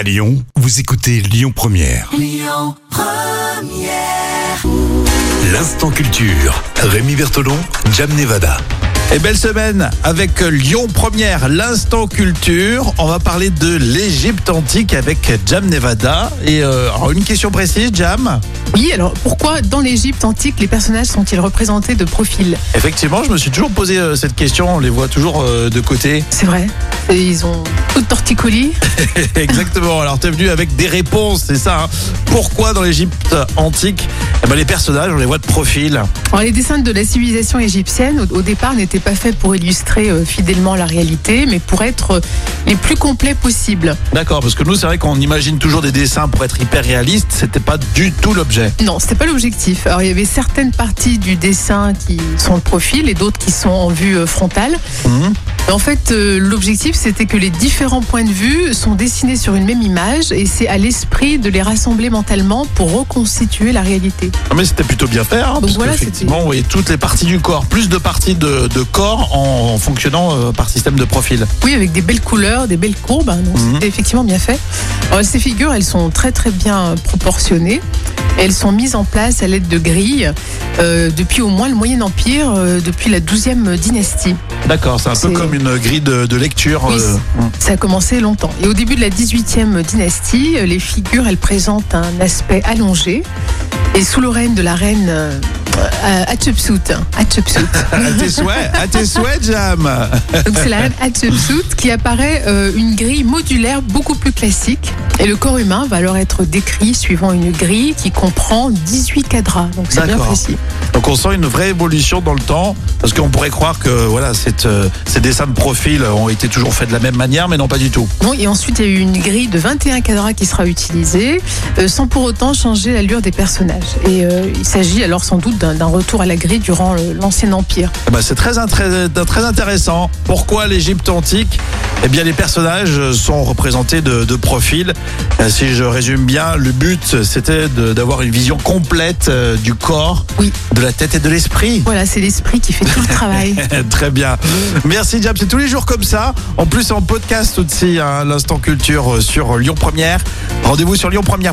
À Lyon, vous écoutez Lyon Première. L'instant culture. Rémi Bertolon, Jam Nevada. Et belle semaine avec Lyon Première, l'instant culture. On va parler de l'Égypte antique avec Jam Nevada. Et euh, alors une question précise, Jam? Oui, alors pourquoi dans l'Égypte antique les personnages sont-ils représentés de profil? Effectivement, je me suis toujours posé euh, cette question. On les voit toujours euh, de côté. C'est vrai. Et ils ont tout torticolis. Exactement. Alors t'es venu avec des réponses, c'est ça. hein. Pourquoi dans l'Égypte antique, eh ben, les personnages on les voit de profil Alors les dessins de la civilisation égyptienne au, au départ n'étaient pas faits pour illustrer euh, fidèlement la réalité, mais pour être euh, les plus complets possibles. D'accord, parce que nous c'est vrai qu'on imagine toujours des dessins pour être hyper réalistes. C'était pas du tout l'objet. Non, c'était pas l'objectif. Alors il y avait certaines parties du dessin qui sont de profil et d'autres qui sont en vue euh, frontale. Mhm. En fait, euh, l'objectif, c'était que les différents points de vue sont dessinés sur une même image et c'est à l'esprit de les rassembler mentalement pour reconstituer la réalité. Ah, Mais c'était plutôt bien fait, hein, parce voilà, qu'effectivement, on voyait toutes les parties du corps, plus de parties de, de corps en, en fonctionnant euh, par système de profil. Oui, avec des belles couleurs, des belles courbes, hein, donc Mhm. c'était effectivement bien fait. Alors, ces figures, elles sont très très bien proportionnées. Elles sont mises en place à l'aide de grilles euh, depuis au moins le Moyen Empire, euh, depuis la 12e dynastie. D'accord, c'est un peu comme une grille de, de lecture. Oui, euh. Ça a commencé longtemps. Et au début de la 18e dynastie, les figures, elles présentent un aspect allongé. Et sous le règne de la reine euh, euh, Hatshepsut, hein. À tes souhaits, à tes souhaits, Jam. Donc c'est la reine Hatshepsut qui apparaît euh, une grille modulaire beaucoup plus classique. Et le corps humain va alors être décrit suivant une grille qui comprend 18 cadras. Donc c'est bien D'accord. précis. Donc on sent une vraie évolution dans le temps, parce qu'on pourrait croire que voilà, cette, euh, ces dessins de profil ont été toujours faits de la même manière, mais non pas du tout. Bon, et ensuite, il y a eu une grille de 21 cadras qui sera utilisée, euh, sans pour autant changer l'allure des personnages. Et euh, il s'agit alors sans doute d'un retour à la grille durant le- l'Ancien Empire. Eh ben, c'est très, intré- très intéressant. Pourquoi l'Égypte antique? Eh bien, les personnages sont représentés de, de profil. Euh, Si je résume bien, le but, c'était d'avoir une vision complète euh, du corps, Oui. de la tête et de l'esprit. Voilà, c'est l'esprit qui fait tout le travail. Très bien. Merci Jam, c'est tous les jours comme ça. En plus en podcast aussi, hein, l'instant culture euh, sur Lyon Première. Rendez-vous sur Lyon Première.